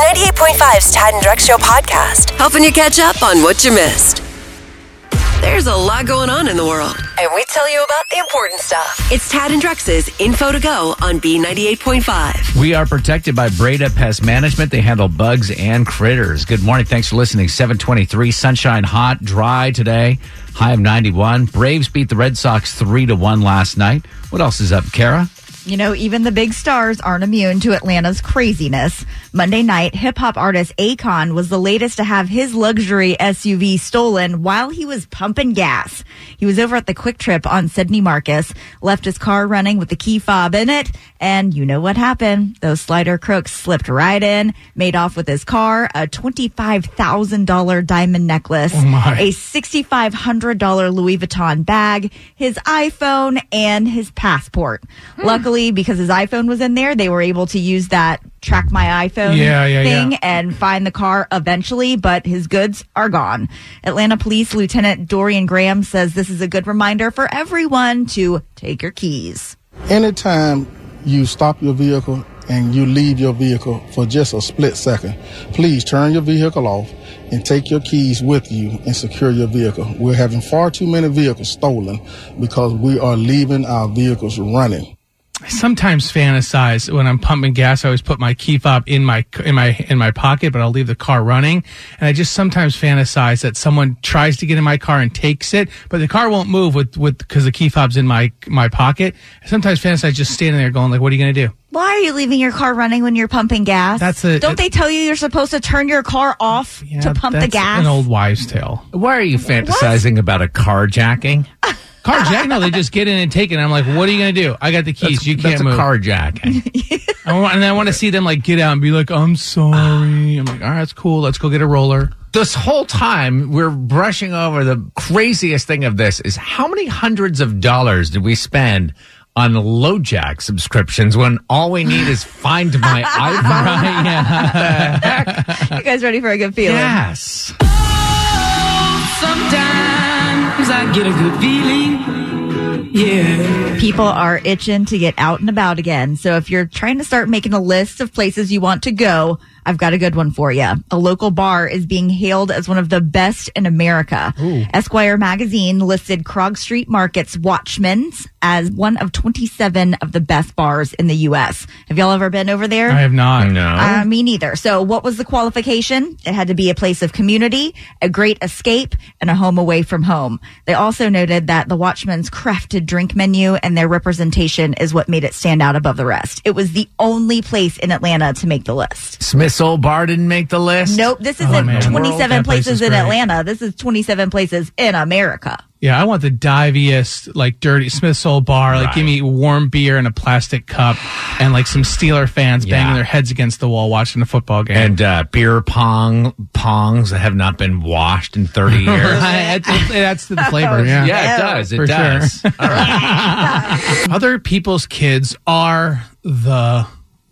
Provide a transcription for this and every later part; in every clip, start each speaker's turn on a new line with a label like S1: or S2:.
S1: B98.5's Tad and Drex Show podcast, helping you catch up on what you missed. There's a lot going on in the world, and we tell you about the important stuff. It's Tad and Drex's Info to Go on B98.5.
S2: We are protected by Breda Pest Management. They handle bugs and critters. Good morning. Thanks for listening. 723, sunshine, hot, dry today. High of 91. Braves beat the Red Sox 3 to 1 last night. What else is up, Kara?
S3: You know, even the big stars aren't immune to Atlanta's craziness. Monday night, hip hop artist Akon was the latest to have his luxury SUV stolen while he was pumping gas. He was over at the QuikTrip on Sidney Marcus, left his car running with the key fob in it, and you know what happened? Those slider crooks slipped right in, made off with his car, a $25,000 diamond necklace, oh a $6,500 Louis Vuitton bag, his iPhone, and his passport. Hmm. Luckily, because his iPhone was in there, they were able to use that track my iPhone
S4: Yeah, yeah,
S3: thing
S4: yeah.
S3: and find the car eventually, but his goods are gone. Atlanta Police Lieutenant Dorian Graham says this is a good reminder for everyone to take your keys.
S5: Anytime you stop your vehicle and you leave your vehicle for just a split second, please turn your vehicle off and take your keys with you and secure your vehicle. We're having far too many vehicles stolen because we are leaving our vehicles running.
S4: I sometimes fantasize when I'm pumping gas. I always put my key fob in my in my in my pocket, but I'll leave the car running. And I just sometimes fantasize that someone tries to get in my car and takes it, but the car won't move with with because the key fob's in my my pocket. I sometimes fantasize just standing there going like, "What are you going to do?"
S3: Why are you leaving your car running when you're pumping gas?
S4: That's a-
S3: Don't they tell you you're supposed to turn your car off to pump the gas?
S4: An old wives' tale.
S2: Why are you fantasizing about a carjacking?
S4: Carjack? No, they just get in and take it. And I'm like, "What are you going to do?" I got the keys.
S2: That's,
S4: you can't
S2: that's
S4: move.
S2: a carjacking.
S4: I want, and I want to see them like get out and be like, "I'm sorry." I'm like, "All right, that's cool. Let's go get a roller."
S2: this whole time we're brushing over the craziest thing of this is how many hundreds of dollars did we spend on LoJack subscriptions when all we need is find my iPhone?
S3: you guys ready for a good feeling?
S2: Yes.
S6: Sometimes I get a good feeling. Yeah.
S3: People are itching to get out and about again. So if you're trying to start making a list of places you want to go, I've got a good one for you. A local bar is being hailed as one of the best in America. Esquire magazine listed Krog Street Market's Watchman's as one of 27 of the best bars in the U.S. Have y'all ever been over there?
S4: I have not.
S2: No.
S3: Uh, me neither. So, what was the qualification? It had to be a place of community, a great escape, and a home away from home. They also noted that the Watchman's crafted drink menu and their representation is what made it stand out above the rest. It was the only place in Atlanta to make the list.
S2: Smith's Old Bar didn't make the list.
S3: Nope, this
S4: Oh,
S3: isn't
S4: man.
S3: 27
S4: That place
S3: places
S4: is
S3: in
S4: great.
S3: Atlanta. This is 27 places in America.
S4: Yeah, I want the diviest, like dirty Smith's Old Bar. Like, give me warm beer in a plastic cup, and like some Steeler fans
S2: Yeah.
S4: banging their heads against the wall watching a football game.
S2: And uh, beer pong pongs that have not been washed in 30 years.
S4: That's, that's the flavor. Yeah.
S2: yeah, it does. It
S4: For
S2: does.
S4: sure. Other people's kids are the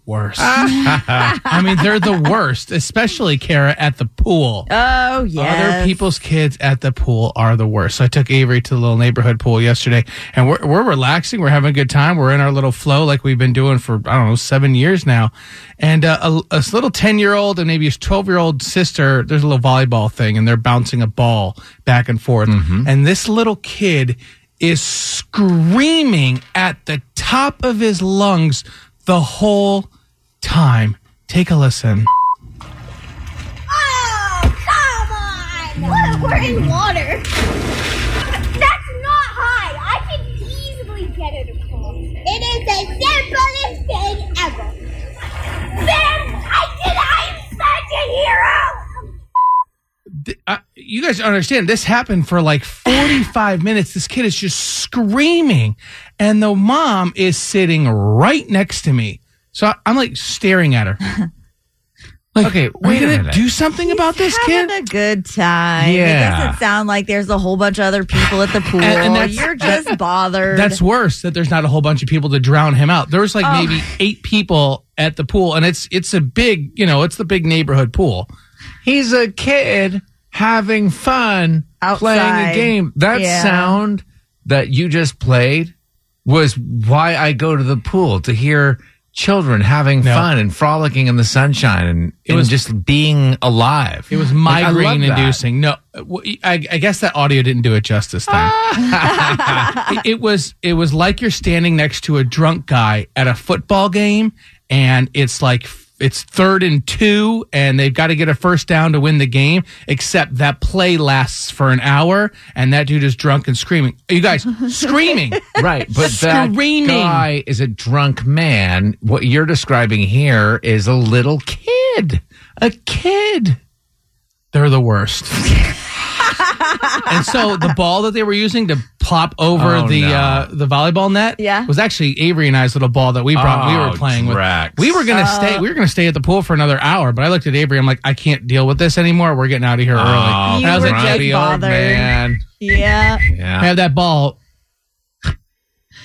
S4: worst. I mean, they're the worst, especially Kara at the pool.
S3: Oh, yeah.
S4: Other people's kids at the pool are the worst. So I took Avery to the little neighborhood pool yesterday, and we're we're relaxing. We're having a good time. We're in our little flow like we've been doing for I don't know seven years now. And uh, a, a little ten year old and maybe his twelve year old sister. There's a little volleyball thing, and they're bouncing a ball back and forth. And this little kid is screaming at the top of his lungs the whole time. Take a listen.
S7: Oh, come on! Look, we're in water. That's not high. I can easily get it across. It is the simplest thing ever. Ben, I did. I'm such a hero.
S4: th- uh, you guys understand. This happened for like 45 minutes. This kid is just screaming, and the mom is sitting right next to me. So I, I'm like staring at her.
S2: Like, okay,
S4: Are
S2: wait a
S4: gonna
S2: minute.
S4: do something about this
S3: having
S4: kid?
S3: a good time.
S2: Yeah.
S3: It doesn't sound like there's a whole bunch of other people at the pool.
S4: And- and that's-
S3: You're just bothered.
S4: That's worse. That there's not a whole bunch of people to drown him out. There was like
S3: Oh.
S4: maybe eight people at the pool, and it's it's a big, you know, it's the big neighborhood pool.
S2: He's a kid having fun playing a
S3: Outside.
S2: game. That
S3: Yeah.
S2: sound that you just played was why I go to the pool to hear children having
S4: No.
S2: fun and frolicking in the sunshine and,
S4: It
S2: and
S4: was-
S2: just being alive.
S4: It was
S2: Like, I
S4: migraine
S2: that.
S4: inducing. No, I guess that audio didn't do it justice. Time. Ah. it, it was it was like you're standing next to a drunk guy at a football game, and it's like it's third and two, and they've got to get a first down to win the game. Except that play lasts for an hour, and that dude is drunk and screaming. You guys screaming.
S2: Right, but that
S4: Screaming.
S2: guy is a drunk man. What you're describing here is a little kid. A kid.
S4: They're the worst. and so the ball that they were using to plop over
S2: Oh,
S4: the
S2: no.
S4: uh, the volleyball net
S3: Yeah.
S4: was actually Avery and I's little ball that we brought. we
S2: Oh,
S4: were playing
S2: Drex.
S4: with. We were gonna stay. We were gonna stay at the pool for another hour, but I looked at Avery. I'm like, I can't deal with this anymore. We're getting out of here early.
S2: Oh,
S4: And I was
S3: were
S4: like,
S3: just
S2: old
S3: bothered.
S2: man.
S3: yeah.
S2: Yeah.
S4: have that ball.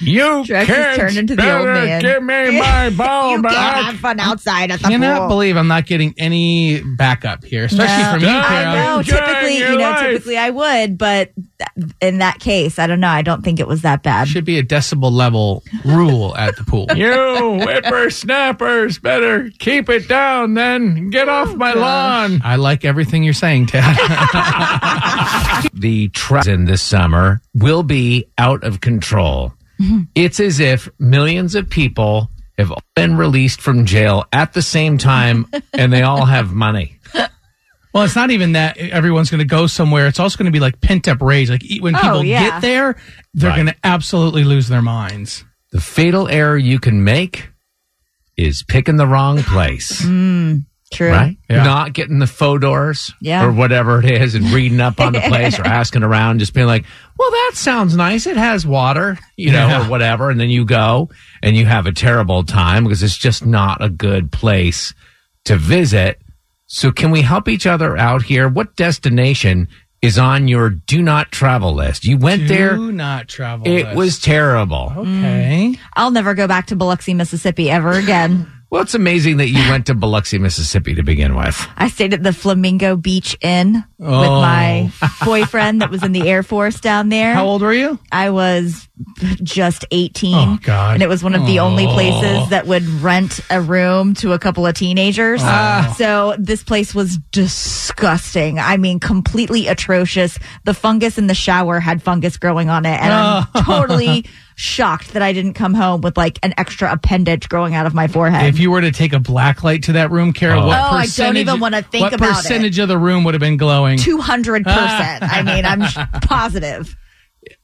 S2: You
S3: Drex has turned into the old man.
S2: Give me my ball
S3: you can't have fun outside at the
S4: Cannot
S3: pool.
S4: believe I'm not getting any backup here, especially
S3: No.
S4: from you,
S2: I
S4: Carol.
S3: I know. Typically, you know,
S2: life.
S3: typically I would, but in that case, I don't know. I don't think it was that bad.
S4: Should be a decibel level rule at the pool.
S2: You whippersnappers better keep it down then. Get off oh, my lawn.
S4: I like everything you're saying, Ted.
S2: The season this summer will be out of control. Mm-hmm. It's as if millions of people have all been released from jail at the same time and they all have money.
S4: Well, it's not even that everyone's going to go somewhere. It's also going to be like pent up rage. Like when
S3: Oh,
S4: people
S3: yeah.
S4: get there, they're
S2: Right.
S4: going to absolutely lose their minds.
S2: The fatal error you can make is picking the wrong place. Mm.
S3: True.
S2: right?
S4: Yeah.
S2: Not getting the Fodors
S3: Yeah.
S2: or whatever it is and reading up on the place or asking around, just being like, well, that sounds nice. It has water, you know,
S4: Yeah.
S2: or whatever. And then you go and you have a terrible time because it's just not a good place to visit. So can we help each other out here? What destination is on your do not travel list? You went there.
S4: Do not travel.
S2: It
S4: list.
S2: was terrible.
S4: okay. Mm.
S3: I'll never go back to Biloxi, Mississippi ever again.
S2: Well, it's amazing that you went to Biloxi, Mississippi to begin with.
S3: I stayed at the Flamingo Beach Inn with
S4: Oh.
S3: my boyfriend that was in the Air Force down there.
S4: How old were you?
S3: I was just 18.
S4: Oh, God.
S3: And it was one of the only
S4: Oh.
S3: places that would rent a room to a couple of teenagers.
S4: Oh.
S3: So this place was disgusting. I mean, completely atrocious. The fungus in the shower had fungus growing on it. And I'm totally shocked that I didn't come home with like an extra appendage growing out of my forehead.
S4: If you were to take a black light to that room, Carol,
S2: Oh.
S4: what
S3: Oh, I don't even wanna think
S4: what
S3: about it.
S4: percentage of the room would have been glowing?
S3: 200%. I mean, I'm positive.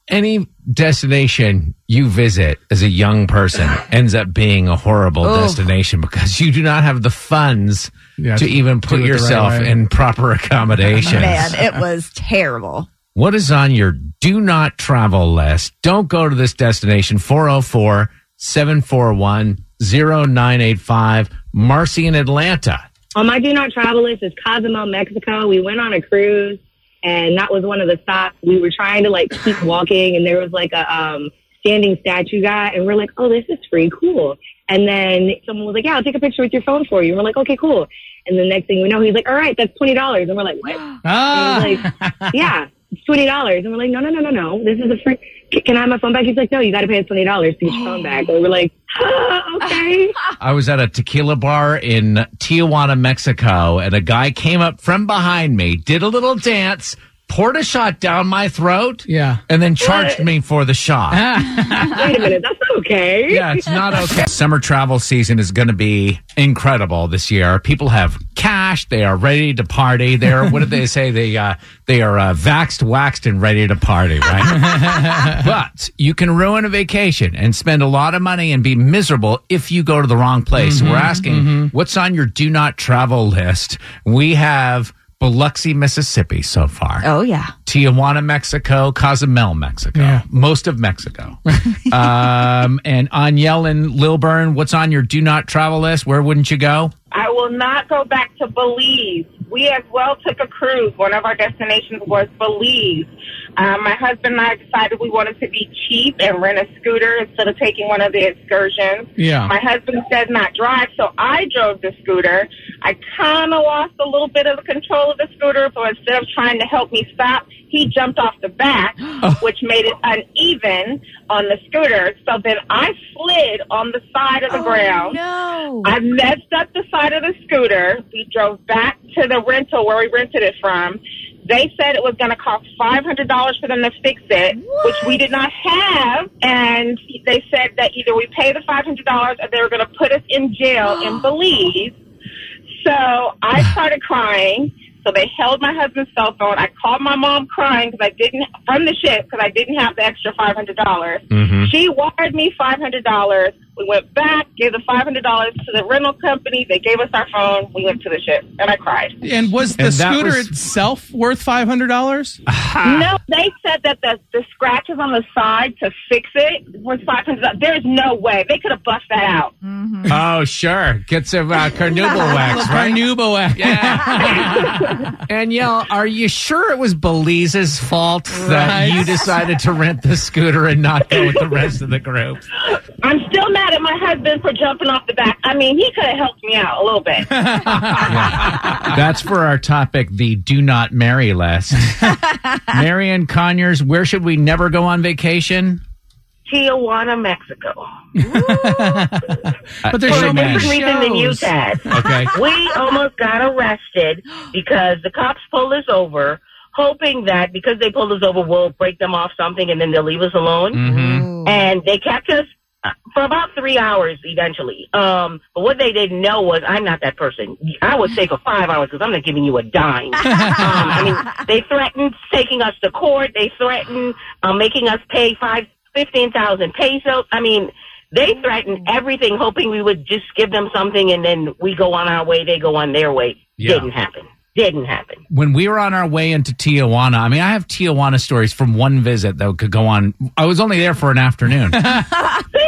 S2: any destination you visit as a young person ends up being a horrible destination because you do not have the funds
S4: Yeah,
S2: to
S4: to
S2: even put
S4: it the right
S2: yourself in proper accommodations.
S3: Man, it was terrible.
S2: What is on your do not travel list? Don't go to this destination 404 741 0985 Marcy in Atlanta.
S8: On my do not travel list is Cozumel, Mexico. We went on a cruise and that was one of the stops. We were trying to like keep walking and there was like a um standing statue guy and we're like, Oh, this is free cool. And then someone was like, Yeah, I'll take a picture with your phone for you. And we're like, Okay, cool. And the next thing we know, he's like, All right, that's twenty dollars and we're like, What?
S4: Ah.
S8: And like, Yeah, twenty dollars. And we're like, No, no, no, no, no. This is a free can I have my phone back? He's like, No, you gotta pay us twenty dollars to get your phone back. And we're like, okay.
S2: I was at a tequila bar in Tijuana, Mexico, and a guy came up from behind me, did a little dance, poured a shot down my throat,
S4: Yeah.
S2: and then charged me for the shot.
S8: Wait a minute, that's okay.
S2: Yeah, it's not okay. Summer travel season is going to be incredible this year. People have cash; they are ready to party. They're what did they say? They uh, they are uh, vaxxed, waxed, and ready to party. Right? but you can ruin a vacation and spend a lot of money and be miserable if you go to the wrong place. We're asking what's on your do not travel list. We have Biloxi, Mississippi so far.
S3: Oh, yeah.
S2: Tijuana, Mexico, Cozumel, Mexico,
S4: Yeah.
S2: most of Mexico. um, and Aniel and Lilburn, what's on your do not travel list? Where wouldn't you go?
S9: I will not go back to Belize. We as well took a cruise. One of our destinations was Belize. Um, my husband and I decided we wanted to be cheap and rent a scooter instead of taking one of the excursions.
S4: Yeah.
S9: My husband said not drive, so I drove the scooter. I kind of lost a little bit of the control of the scooter, so instead of trying to help me stop, he jumped off the back, which made it uneven on the scooter. So then I slid on the side of the oh, ground.
S3: No.
S9: I messed up the side of the scooter. We drove back to the rental where we rented it from. They said it was going to cost $500 for them to fix it, which we did not have. And they said that either we pay the $500 or they were going to put us in jail in Belize. So I started crying. So they held my husband's cell phone. I called my mom crying because I didn't from the ship because I didn't have the extra five hundred dollars. Mm-hmm. She wired me five hundred dollars. We went back, gave the five hundred dollars to the rental company. They gave us our phone. We went to the ship, and I cried.
S4: And was the
S2: And
S4: scooter
S2: was-
S4: itself worth five hundred dollars?
S9: No, they said that the the scratches on the side to fix it was five hundred. dollars. There's no way they could have bust that out.
S2: Oh, sure. Get some uh, carnauba wax, right?
S4: Carnubo wax.
S2: Yeah. Aniel, are you sure it was Belize's fault that you decided to rent the scooter and not go with the rest of the group?
S9: I'm still mad at my husband for jumping off the back. I mean, he could have helped me out a little bit.
S2: That's for our topic, the do not marry list. Marion Conyers, where should we never go on vacation?
S9: Tijuana, Mexico.
S4: But there's
S2: For
S4: so
S2: a
S4: many
S2: man.
S9: Different reason than you,
S4: shows.
S9: Tad.
S2: Okay.
S9: we almost got arrested because the cops pulled us over, hoping that because they pulled us over, we'll break them off something and then they'll leave us alone.
S2: hmm
S9: And they kept us for about three hours eventually. Um, but what they didn't know was I'm not that person. I would stay for five hours because I'm not giving you a dime. um, I mean, they threatened taking us to court. They threatened um, making us pay five, fifteen thousand pesos. I mean, they threatened everything, hoping we would just give them something and then we go on our way, they go on their way.
S2: Yeah.
S9: Didn't happen. Didn't happen.
S2: When we were on our way into Tijuana, I mean, I have Tijuana stories from one visit that could go on. I was only there for an afternoon.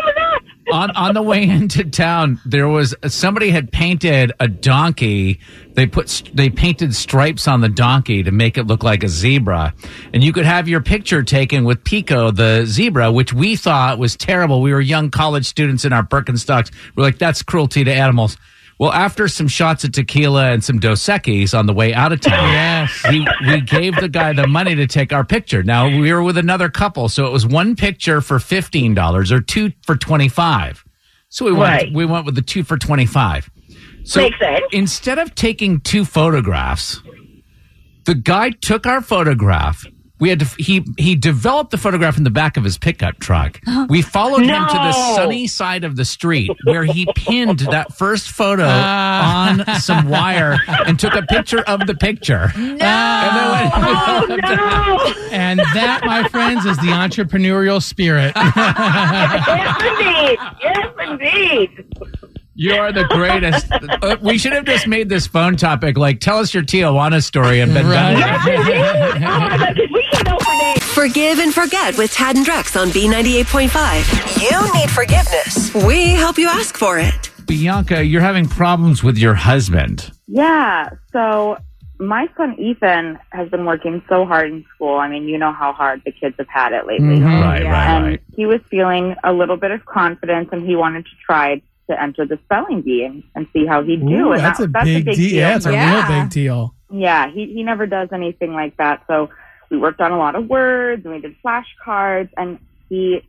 S2: On on the way into town, there was somebody had painted a donkey. They put they painted stripes on the donkey to make it look like a zebra, and you could have your picture taken with Pico the zebra, which we thought was terrible. We were young college students in our Birkenstocks. We're like, that's cruelty to animals. Well, after some shots of tequila and some Dos Equis on the way out of town,
S4: Yes.
S2: we, we gave the guy the money to take our picture. Now we were with another couple, so it was one picture for fifteen dollars or two for twenty five. So we went
S9: Right.
S2: we went with the two for twenty five. So
S9: Makes sense.
S2: instead of taking two photographs, the guy took our photograph. We had to, he he developed the photograph in the back of his pickup truck. We followed him to the sunny side of the street where he pinned that first photo on some wire and took a picture of the picture. No. And then went,
S9: Oh, no.
S4: And that, my friends, is the entrepreneurial spirit.
S9: yes, indeed. Yes, indeed.
S2: You are the greatest. Uh, we should have just made this phone topic like, tell us your Tijuana story and been done.
S9: Yes, indeed. Oh, my God,
S1: Forgive and forget with Tad and Drex on B98.5. You need forgiveness. We help you ask for it.
S2: Bianca, you're having problems with your husband.
S10: Yeah. So my son Ethan has been working so hard in school. I mean, you know how hard the kids have had it lately.
S2: Mm-hmm. Right, right,
S10: and
S2: right.
S10: he was feeling a little bit of confidence and he wanted to try to enter the spelling bee and, and see how he'd do.
S4: Ooh,
S10: and
S4: that's,
S10: that-
S4: a, big deal. Yeah, it's a
S3: Yeah.
S4: real big deal.
S10: Yeah, he, he never does anything like that. So we worked on a lot of words and we did flashcards and he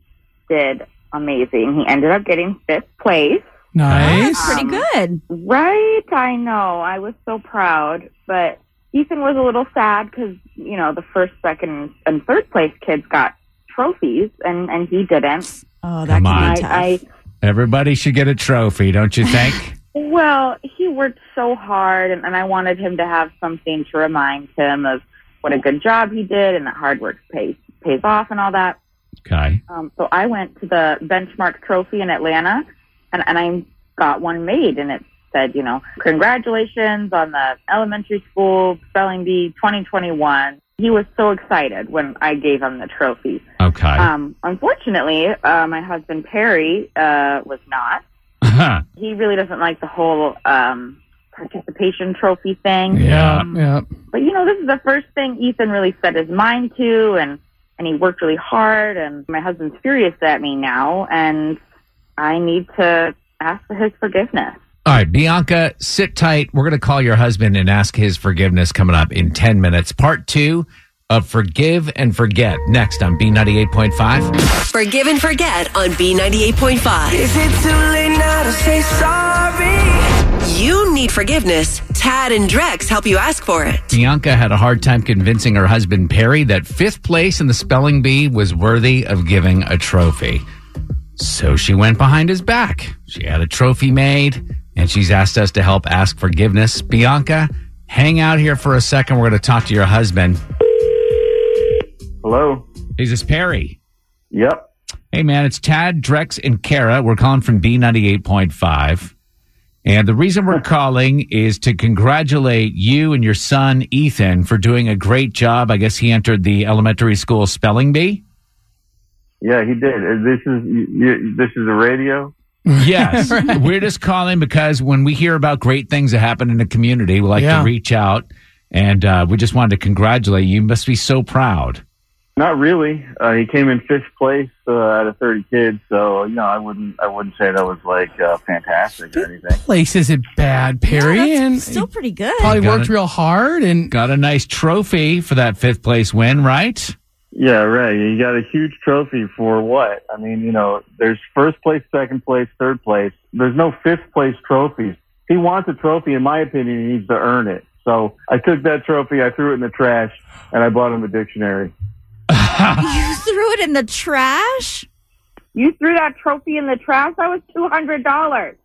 S10: did amazing. He ended up getting fifth place.
S4: Nice.
S10: Um,
S3: Pretty good.
S10: Right, I know. I was so proud, but Ethan was a little sad because you know the first, second, and third place kids got trophies, and and he didn't.
S3: Oh, that
S2: Come on.
S3: be tough.
S10: I,
S2: Everybody should get a trophy, don't you think?
S10: Well, he worked so hard, and, and I wanted him to have something to remind him of what a good job he did, and that hard work pays pays off, and all that.
S2: okay.
S10: Um, so I went to the benchmark trophy in Atlanta, and, and I got one made, and it said, you know, congratulations on the elementary school spelling bee 2021. He was so excited when I gave him the trophy.
S2: Okay.
S10: Um, unfortunately, uh, my husband Perry uh, was not. He really doesn't like the whole um, participation trophy thing.
S4: Yeah,
S10: Um,
S4: yeah.
S10: But you know, this is the first thing Ethan really set his mind to, and and he worked really hard. And my husband's furious at me now, and I need to ask for his forgiveness.
S2: All right, Bianca, sit tight. We're going to call your husband and ask his forgiveness coming up in 10 minutes. Part two of Forgive and Forget next on B98.5.
S1: Forgive and forget on B98.5.
S6: Is it too late now to say sorry?
S1: You need forgiveness. Tad and Drex help you ask for it.
S2: Bianca had a hard time convincing her husband Perry that fifth place in the spelling bee was worthy of giving a trophy. So she went behind his back. She had a trophy made and she's asked us to help ask forgiveness. Bianca, hang out here for a second. We're going to talk to your husband.
S11: Hello.
S2: Is this Perry?
S11: Yep.
S2: Hey, man, it's Tad, Drex, and Kara. We're calling from B98.5. And the reason we're calling is to congratulate you and your son, Ethan, for doing a great job. I guess he entered the elementary school spelling bee.
S11: Yeah, he did. Uh, This is you, you- this is a radio.
S2: Yes. We're just calling because when we hear about great things that happen in the community, we like
S11: Yeah.
S2: to reach out. And uh, we just wanted to congratulate you. You must be so proud.
S11: Not really. Uh, he came in fifth place uh, out of thirty kids, so you know I wouldn't I wouldn't say that was like uh, fantastic or anything.
S4: Place isn't bad, Perry, and
S3: Still pretty good.
S4: probably
S2: Got
S4: worked
S2: it.
S4: real hard and
S2: Got a nice trophy for that fifth place win, right?
S11: Yeah, right. You got a huge trophy for what? I mean, you know, there's first place, second place, third place. There's no fifth place trophies. If he wants a trophy, in my opinion, he needs to earn it. So I took that trophy, I threw it in the trash, and I bought him a dictionary.
S3: you threw it in the trash?
S10: You threw that trophy in the trash. That was two hundred dollars.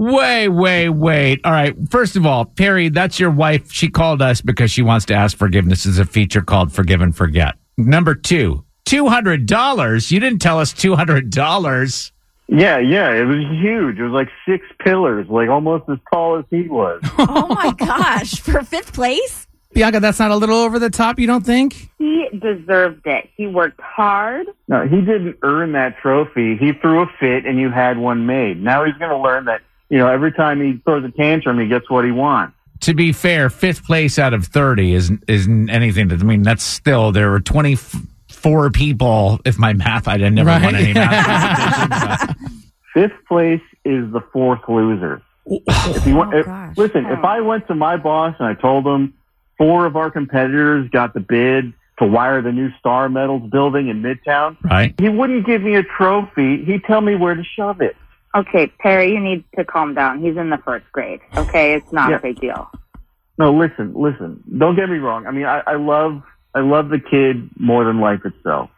S2: Wait, wait, wait. All right. First of all, Perry, that's your wife. She called us because she wants to ask forgiveness. There's a feature called Forgive and Forget. Number two, $200. You didn't tell us $200.
S11: Yeah, yeah, it was huge. It was like six pillars, like almost as tall as he was.
S3: Oh my gosh. For fifth place?
S4: Bianca, that's not a little over the top, you don't think?
S10: He deserved it. He worked hard.
S11: No, he didn't earn that trophy. He threw a fit and you had one made. Now he's going to learn that, you know, every time he throws a tantrum, he gets what he wants.
S2: To be fair, fifth place out of 30 isn't, isn't anything to, I mean, that's still, there were 24 people, if my math, I didn't never
S4: Right.
S2: won any math.
S11: Fifth place is the fourth loser. Oh, if you want, oh, if, listen, if I went to my boss and I told him four of our competitors got the bid to wire the new Star Metals building in Midtown,
S2: right?
S11: he wouldn't give me a trophy. He'd tell me where to shove it.
S10: Okay, Perry, you need to calm down. He's in the first grade. Okay, it's not
S11: Yeah.
S10: a big deal.
S11: No, listen, listen. Don't get me wrong. I mean, I, I love, I love the kid more than life itself.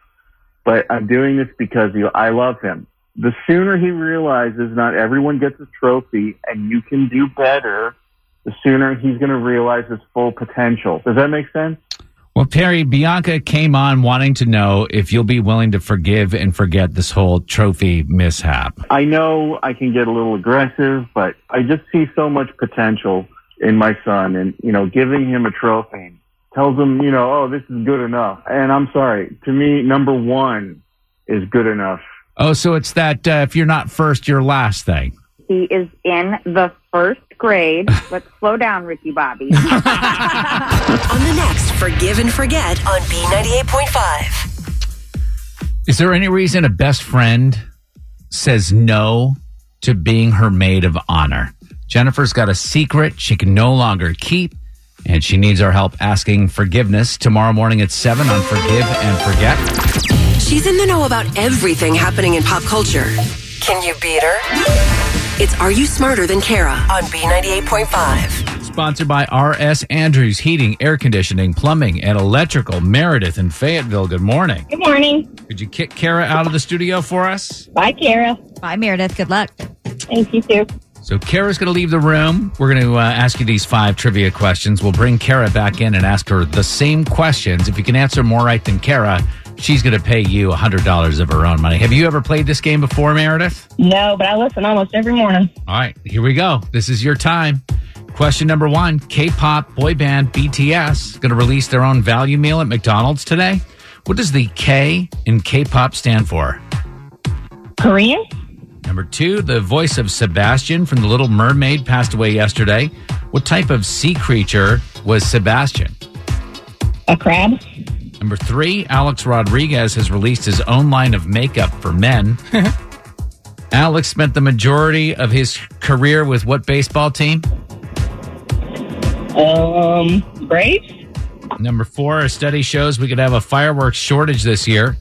S11: But I'm doing this because he, I love him. The sooner he realizes not everyone gets a trophy and you can do better, the sooner he's going to realize his full potential. Does that make sense?
S2: Well, Perry, Bianca came on wanting to know if you'll be willing to forgive and forget this whole trophy mishap.
S11: I know I can get a little aggressive, but I just see so much potential in my son and, you know, giving him a trophy tells him, you know, oh, this is good enough. And I'm sorry, to me, number one is good enough.
S2: Oh, so it's that uh, if you're not first, you're last thing.
S10: He is in the first grade. Let's slow down, Ricky Bobby.
S1: On the next Forgive and Forget on B98.5.
S2: Is there any reason a best friend says no to being her maid of honor? Jennifer's got a secret she can no longer keep, and she needs our help asking forgiveness tomorrow morning at 7 on Forgive and Forget.
S1: She's in the know about everything happening in pop culture. Can you beat her? It's Are You Smarter Than Kara on B98.5.
S2: Sponsored by R.S. Andrews Heating, Air Conditioning, Plumbing, and Electrical, Meredith in Fayetteville. Good morning.
S12: Good morning.
S2: Could you kick Kara out of the studio for us?
S12: Bye, Kara.
S3: Bye, Meredith. Good luck.
S12: Thank you, too.
S2: So Kara's going to leave the room. We're going to uh, ask you these five trivia questions. We'll bring Kara back in and ask her the same questions. If you can answer more right than Kara, she's going to pay you $100 of her own money. Have you ever played this game before, Meredith?
S8: No, but I listen almost every morning.
S2: All right, here we go. This is your time. Question number one K pop boy band BTS going to release their own value meal at McDonald's today. What does the K in K pop stand for?
S8: Korean?
S2: Number two, the voice of Sebastian from The Little Mermaid passed away yesterday. What type of sea creature was Sebastian?
S8: A crab?
S2: Number three, Alex Rodriguez has released his own line of makeup for men. Alex spent the majority of his career with what baseball team?
S8: Um, Braves?
S2: Number four, a study shows we could have a fireworks shortage this year.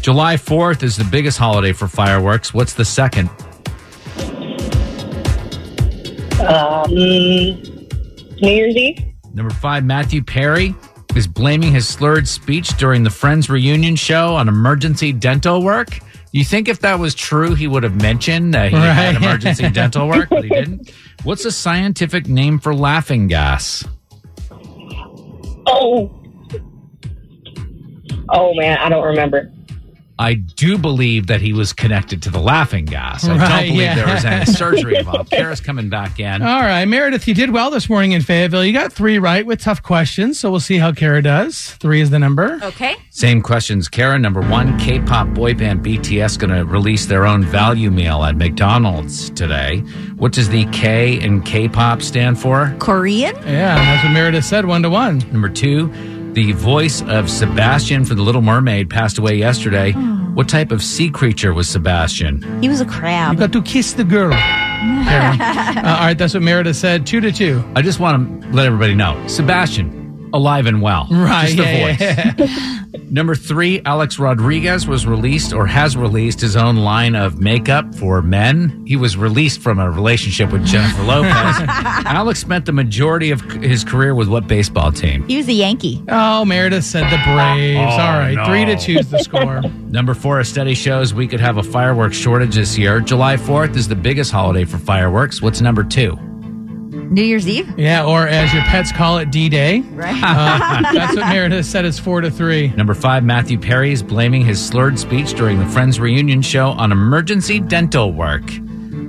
S2: July 4th is the biggest holiday for fireworks. What's the second?
S8: Um, New Year's Eve?
S2: Number five, Matthew Perry is blaming his slurred speech during the Friends reunion show on emergency dental work. You think if that was true, he would have mentioned that he had emergency dental work, but he didn't? What's a scientific name for laughing gas?
S8: Oh. Oh, man, I don't remember.
S2: I do believe that he was connected to the laughing gas. I don't believe
S4: yeah.
S2: there was any surgery involved. Kara's coming back in.
S4: All right, Meredith, you did well this morning in Fayetteville. You got three right with tough questions, so we'll see how Kara does. Three is the number.
S3: Okay.
S2: Same questions, Kara. Number one, K-pop boy band BTS going to release their own value meal at McDonald's today. What does the K in K-pop stand for?
S3: Korean?
S4: Yeah, and that's what Meredith said, one to one.
S2: Number two, the voice of Sebastian from The Little Mermaid passed away yesterday. What type of sea creature was Sebastian?
S3: He was a crab.
S4: You got to kiss the girl. Kara. Uh, all right, that's what Meredith said. Two to two.
S2: I just want to let everybody know, Sebastian, alive and well.
S4: Right.
S2: Just the
S4: yeah,
S2: voice.
S4: yeah.
S2: Number three, Alex Rodriguez was released or has released his own line of makeup for men. He was released from a relationship with Jennifer Lopez. Alex spent the majority of his career with what baseball team?
S3: He was a Yankee.
S4: Oh, Meredith said the Braves.
S2: Oh,
S4: All right,
S2: no.
S4: three to two is the score.
S2: Number four, a study shows we could have a fireworks shortage this year. July 4th is the biggest holiday for fireworks. What's number two?
S3: New Year's Eve?
S4: Yeah, or as your pets call it, D Day.
S3: Right.
S4: Uh, that's what Meredith said. It's four to three.
S2: Number five, Matthew Perry is blaming his slurred speech during the Friends reunion show on emergency dental work.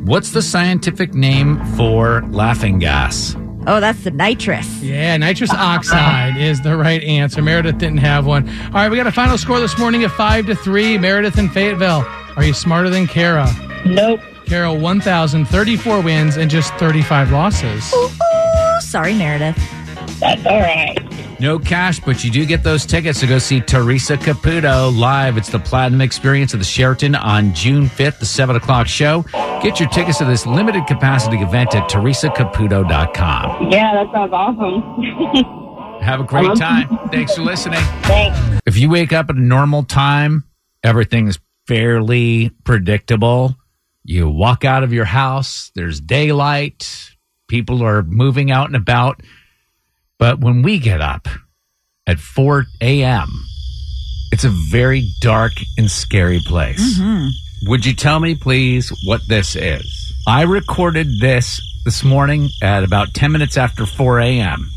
S2: What's the scientific name for laughing gas?
S3: Oh, that's the nitrous.
S4: Yeah, nitrous oxide is the right answer. Meredith didn't have one. All right, we got a final score this morning of five to three. Meredith and Fayetteville. Are you smarter than Kara?
S8: Nope.
S4: Kara, 1,034 wins and just 35 losses.
S3: Ooh, sorry, Meredith.
S8: That's all right.
S2: No cash, but you do get those tickets to go see Teresa Caputo live. It's the Platinum Experience at the Sheraton on June 5th, the 7 o'clock show. Get your tickets to this limited capacity event at teresacaputo.com.
S8: Yeah, that sounds awesome.
S2: Have a great uh-huh. time. Thanks for listening.
S8: Thanks.
S2: If you wake up at a normal time, everything is fairly predictable. You walk out of your house, there's daylight, people are moving out and about. But when we get up at 4 a.m., it's a very dark and scary place. Mm-hmm. Would you tell me, please, what this is? I recorded this this morning at about 10 minutes after 4 a.m.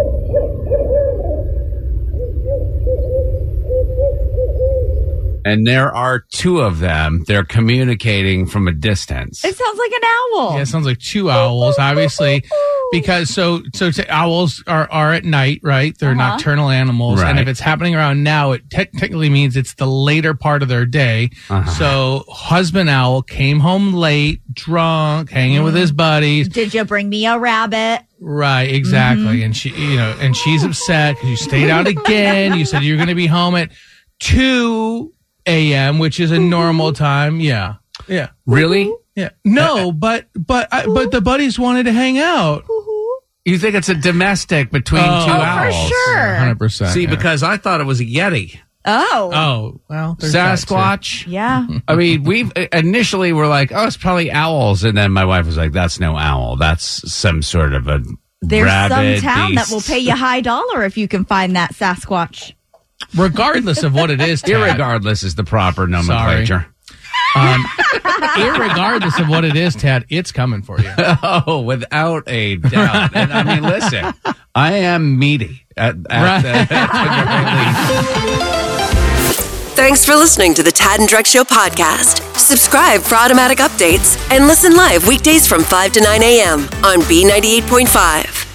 S2: And there are two of them. They're communicating from a distance.
S3: It sounds like an owl.
S4: Yeah, it sounds like two owls, obviously, because so so t- owls are are at night, right? They're
S3: Uh-huh.
S4: nocturnal animals, and if it's happening around now, it te- technically means it's the later part of their day.
S2: Uh-huh.
S4: So, husband owl came home late, drunk, hanging with his buddies.
S3: Did you bring me a rabbit?
S4: Right, exactly.
S3: Mm-hmm.
S4: And she, you know, and she's upset because you stayed out again. You said you were going to be home at two a.m., which is a mm-hmm. normal time. Yeah, yeah.
S2: Really? Mm-hmm.
S4: Yeah. No, but but I, but the buddies wanted to hang out. Mm-hmm.
S2: You think it's a domestic between
S4: Oh.
S2: two
S4: Oh, for
S2: owls?
S3: sure.
S4: Hundred percent.
S2: See, because I thought it was a Yeti.
S3: Oh.
S4: oh well, there's that too.
S2: Sasquatch.
S3: Yeah.
S2: I mean, we initially were like, "Oh, it's probably owls," and then my wife was like, "That's no owl. That's some sort of a
S3: There's
S2: rabid
S3: some town that
S2: beast."
S3: will pay you high dollar if you can find that Sasquatch.
S4: Regardless of what it is, Ted.
S2: Irregardless is the proper nomenclature.
S4: Um, irregardless of what it is, Tad, it's coming for you.
S2: oh, without a doubt. And I mean, listen, I am meaty at, at, the, at the.
S1: Thanks for listening to the Tad and Drex Show podcast. Subscribe for automatic updates and listen live weekdays from 5 to 9 a.m. on B98.5.